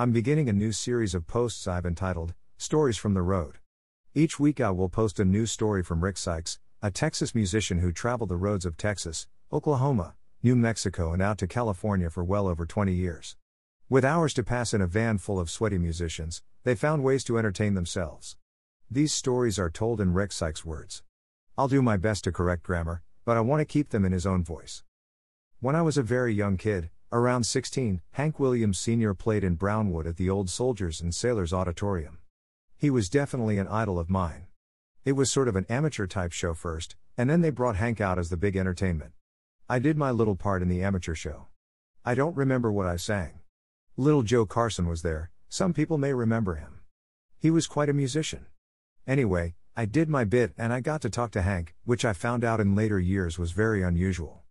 I'm beginning a new series of posts I've entitled Stories from the Road. Each week I will post a new story from Rick Sykes, a Texas musician who traveled the roads of Texas, Oklahoma, New Mexico, and out to California for well over 20 years. With hours to pass in a van full of sweaty musicians, they found ways to entertain themselves. These stories are told in Rick Sykes' words. I'll do my best to correct grammar, but I want to keep them in his own voice. When I was a very young kid, around 16, Hank Williams Sr. played in Brownwood at the Old Soldiers and Sailors Auditorium. He was definitely an idol of mine. It was sort of an amateur type show first, and then they brought Hank out as the big entertainment. I did my little part in the amateur show. I don't remember what I sang. Little Joe Carson was there, some people may remember him. He was quite a musician. Anyway, I did my bit and I got to talk to Hank, which I found out in later years was very unusual.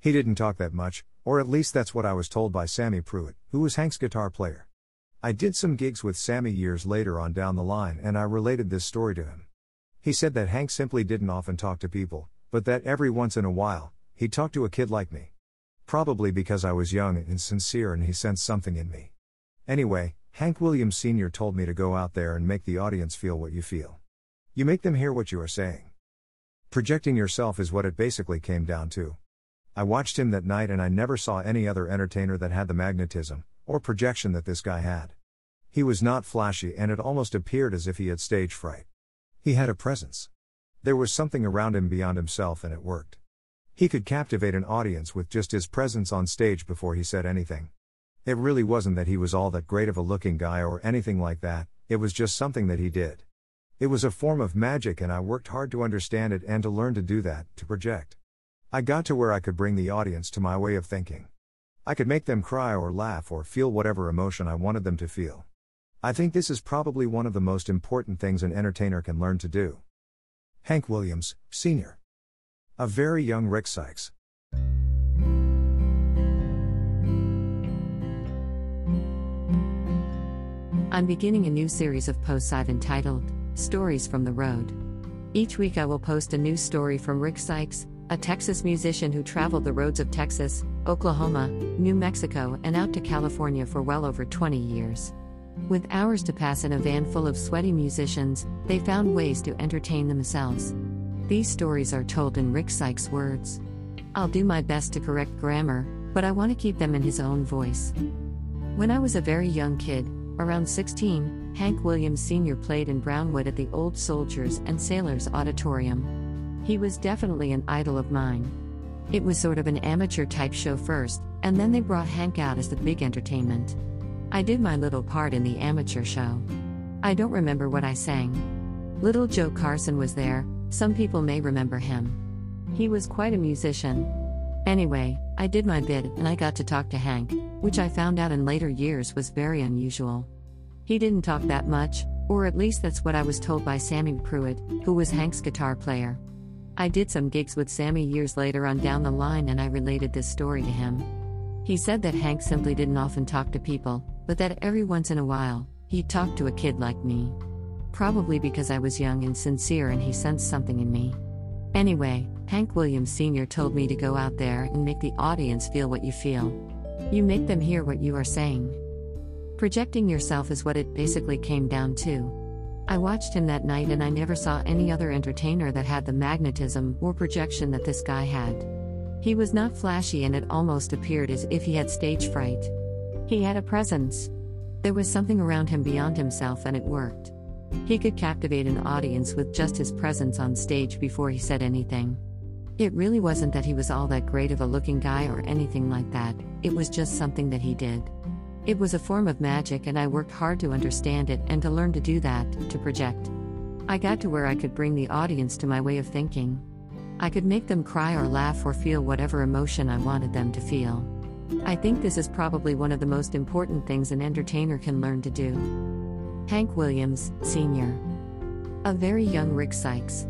He didn't talk that much, or at least that's what I was told by Sammy Pruett, who was Hank's guitar player. I did some gigs with Sammy years later on down the line and I related this story to him. He said that Hank simply didn't often talk to people, but that every once in a while, he'd talk to a kid like me. Probably because I was young and sincere and he sensed something in me. Anyway, Hank Williams Sr. told me to go out there and make the audience feel what you feel. You make them hear what you are saying. Projecting yourself is what it basically came down to. I watched him that night and I never saw any other entertainer that had the magnetism, or projection that this guy had. He was not flashy and it almost appeared as if he had stage fright. He had a presence. There was something around him beyond himself and it worked. He could captivate an audience with just his presence on stage before he said anything. It really wasn't that he was all that great of a looking guy or anything like that, it was just something that he did. It was a form of magic, and I worked hard to understand it and to learn to do that, to project. I got to where I could bring the audience to my way of thinking. I could make them cry or laugh or feel whatever emotion I wanted them to feel. I think this is probably one of the most important things an entertainer can learn to do. Hank Williams, Sr. A very young Rick Sykes. I'm beginning a new series of posts I've entitled Stories from the Road. Each week I will post a new story from Rick Sykes, a Texas musician who traveled the roads of Texas, Oklahoma, New Mexico, and out to California for well over 20 years. With hours to pass in a van full of sweaty musicians, they found ways to entertain themselves. These stories are told in Rick Sykes' words. I'll do my best to correct grammar, but I want to keep them in his own voice. When I was a very young kid, around 16, Hank Williams Sr. played in Brownwood at the Old Soldiers and Sailors Auditorium. He was definitely an idol of mine. It was sort of an amateur type show first, and then they brought Hank out as the big entertainment. I did my little part in the amateur show. I don't remember what I sang. Little Joe Carson was there, some people may remember him. He was quite a musician. Anyway, I did my bit and I got to talk to Hank, which I found out in later years was very unusual. He didn't talk that much, or at least that's what I was told by Sammy Pruett, who was Hank's guitar player. I did some gigs with Sammy years later on down the line and I related this story to him. He said that Hank simply didn't often talk to people, but that every once in a while, he'd talk to a kid like me. Probably because I was young and sincere and he sensed something in me. Anyway, Hank Williams Sr. told me to go out there and make the audience feel what you feel. You make them hear what you are saying. Projecting yourself is what it basically came down to. I watched him that night and I never saw any other entertainer that had the magnetism or projection that this guy had. He was not flashy and it almost appeared as if he had stage fright. He had a presence. There was something around him beyond himself and it worked. He could captivate an audience with just his presence on stage before he said anything. It really wasn't that he was all that great of a looking guy or anything like that, it was just something that he did. It was a form of magic, and I worked hard to understand it and to learn to do that, to project. I got to where I could bring the audience to my way of thinking. I could make them cry or laugh or feel whatever emotion I wanted them to feel. I think this is probably one of the most important things an entertainer can learn to do. Hank Williams, Sr. A very young Rick Sykes.